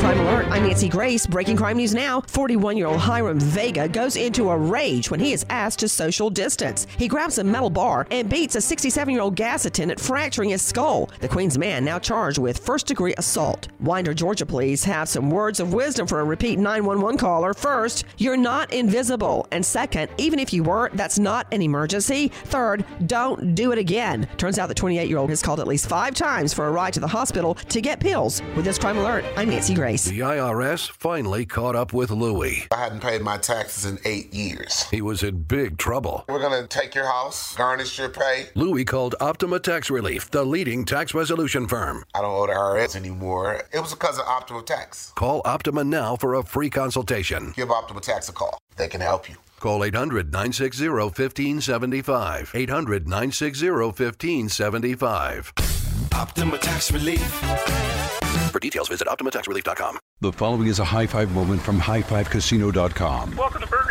Crime Alert. I'm Nancy Grace. Breaking crime news now. 41 year old Hiram Vega goes into a rage when he is asked to social distance. He grabs a metal bar and beats a 67 year old gas attendant, fracturing his skull. The Queens man now charged with first degree assault. Winder, Georgia police have some words of wisdom for a repeat 911 caller. First, you're not invisible. And second, even if you were, that's not an emergency. Third, don't do it again. Turns out the 28 year old has called at least five times for a ride to the hospital to get pills. With this Crime Alert, I'm Nancy Grace. The IRS finally caught up with Louie. I hadn't paid my taxes in eight years. He was in big trouble. We're going to take your house, garnish your pay. Louie called Optima Tax Relief, the leading tax resolution firm. I don't owe the IRS anymore. It was because of Optima Tax. Call Optima now for a free consultation. Give Optima Tax a call. They can help you. Call 800 960 1575. 800 960 1575. Optima Tax Relief. For details, visit OptimaTaxRelief.com. The following is a high five moment from highfivecasino.com. Welcome to Burger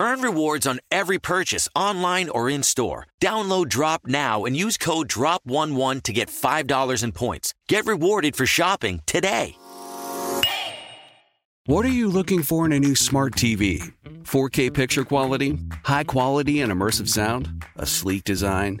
Earn rewards on every purchase online or in store. Download Drop now and use code DROP11 to get $5 in points. Get rewarded for shopping today. What are you looking for in a new smart TV? 4K picture quality? High quality and immersive sound? A sleek design?